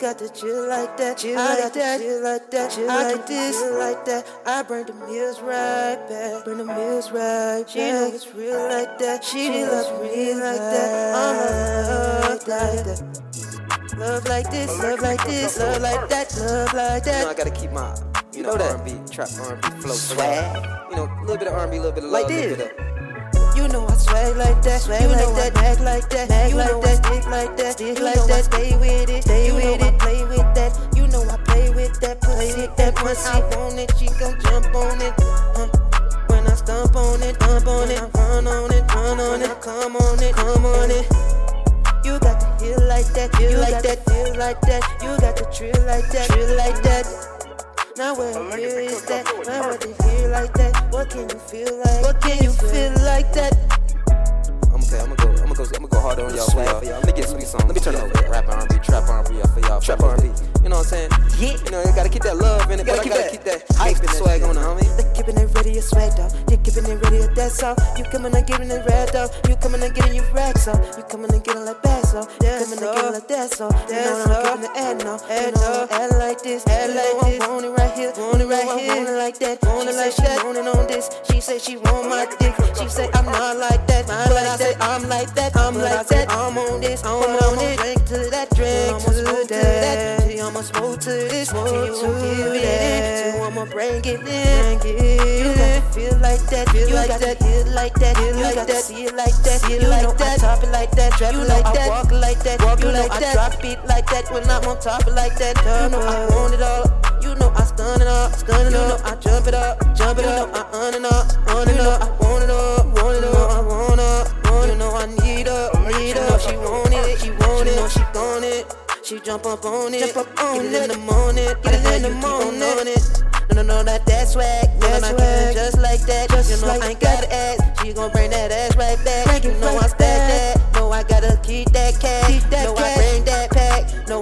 got to chill like that. Chill I like got that. chill like that. Chill I like this. Chill like that. I burn the meals right back. Burn the meals right back. She know it's real like that. She, she loves real like that. I'm a love like that. Love like this, love like this, love like that, love like that. You know I gotta keep my, you, you know, know R&B, trap R&B flow. Swag. You know, a little bit of R&B, a little bit of love, like this. Little bit of, you know I swag like that, swag you like know that, act like that, act you like know that, stick like that, stick like that, stay with it, pussy, that pussy. I want it, she gon' jump on it. Huh. When I stomp on it, stomp on it, run on it, run on it, I come on it, come on it. You got to feel like that, feel like that, feel like that. You got to trill like that, trill like that. Now where is that? Now what they feel like that? What can you feel like? What can you feel like that? I'm okay. I'm gonna go. I'm gonna go. I'm gonna go harder on y'all for y'all. Let me get sweet song. Let me turn up rap R&B, trap R&B for y'all. Trap R&B. Know what I'm saying? Yeah. You know, you gotta keep that love in it, but I gotta keep that hype and swag on it, homie. They keeping it ready, a swag dog. They keeping it ready, that's all. You coming and getting it red dog. You coming and getting your racks up. You coming and getting like that so. You coming and getting like that so. You know I'm giving the ad no. Know I'm ad like this, ad like this. Want it right here, want it right here. Want it like that, want it like that. Want it on this. She say she want my dick. She say I'm not like that, but I say I'm like that, I'm like that. I'm on this, I'm to this, smoke to give it. I'ma bring it in. You gotta feel like that, feel you like that, feel like that, feel like that, see it like that, see it like that. Top it like that, drop it like that, walk like that, walk you like that. Drop it like that when I'm on top it like that. You know I want it all. You know I stun it up, stun it up. You know I jump it up, jump it up. I on it up, it up. It. She jump up on it, jump up on get it, in the morning, get it in the morning. On it. No, no, no, that that swag, that no, swag, just like that. Just you know like I ain't got ass, she gon' bring that ass right back. Bring you know right I stack that. that, no I gotta keep that cash. Keep that no cash. I bring that no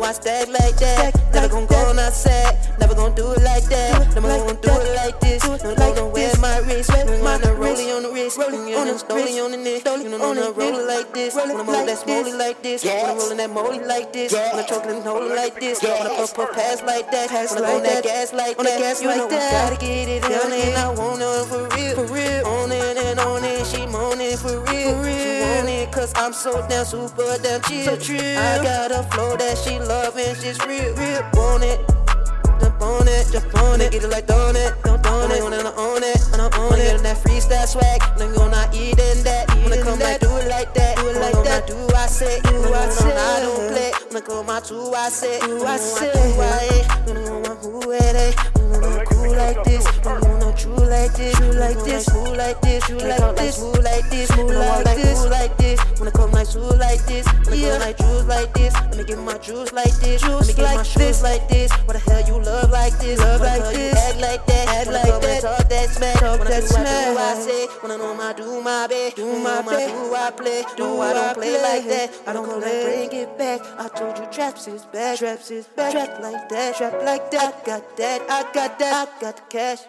I stack like that. Never gon' go on outside, never gon' do it like that. Never like gon' do it like this. No, like gon' wear my wrist, my rolling on the wrist, rolling on the stoley on the neck. You know, I'm rolling like this, when I'm rolling that smoley like this, when I'm rolling that molly like this, when I'm choking holy like this, when I put put pass like that, when I on that gas like that, you know gotta get it on it, I I'm so damn super damn chill, so true. I got a flow that she love and she's real, real, want it. Jump on it, jump on it, get it like on it, don't on it, wanna own it, and I own it, that freestyle swag, I'm gonna eat in that, wanna come back, do it like that, do it like that, do I say, do I say, I don't play, wanna come my two I say, do I say, this, true like this, cool like this, cool like this, cool like this, wanna come like true like this, wanna come like juice like this, let me get my juice like this, let me get my shoes like this, what the hell you love like this, love like this, act like that, act like that, talk that smack, talk that smack. Do I say, when I know my do my best, do my best, do I play, do I don't play like that, I don't play, bring it back. I told you traps is back, traps is back, trap like that, trap like that. I got that, I got that, I got the cash.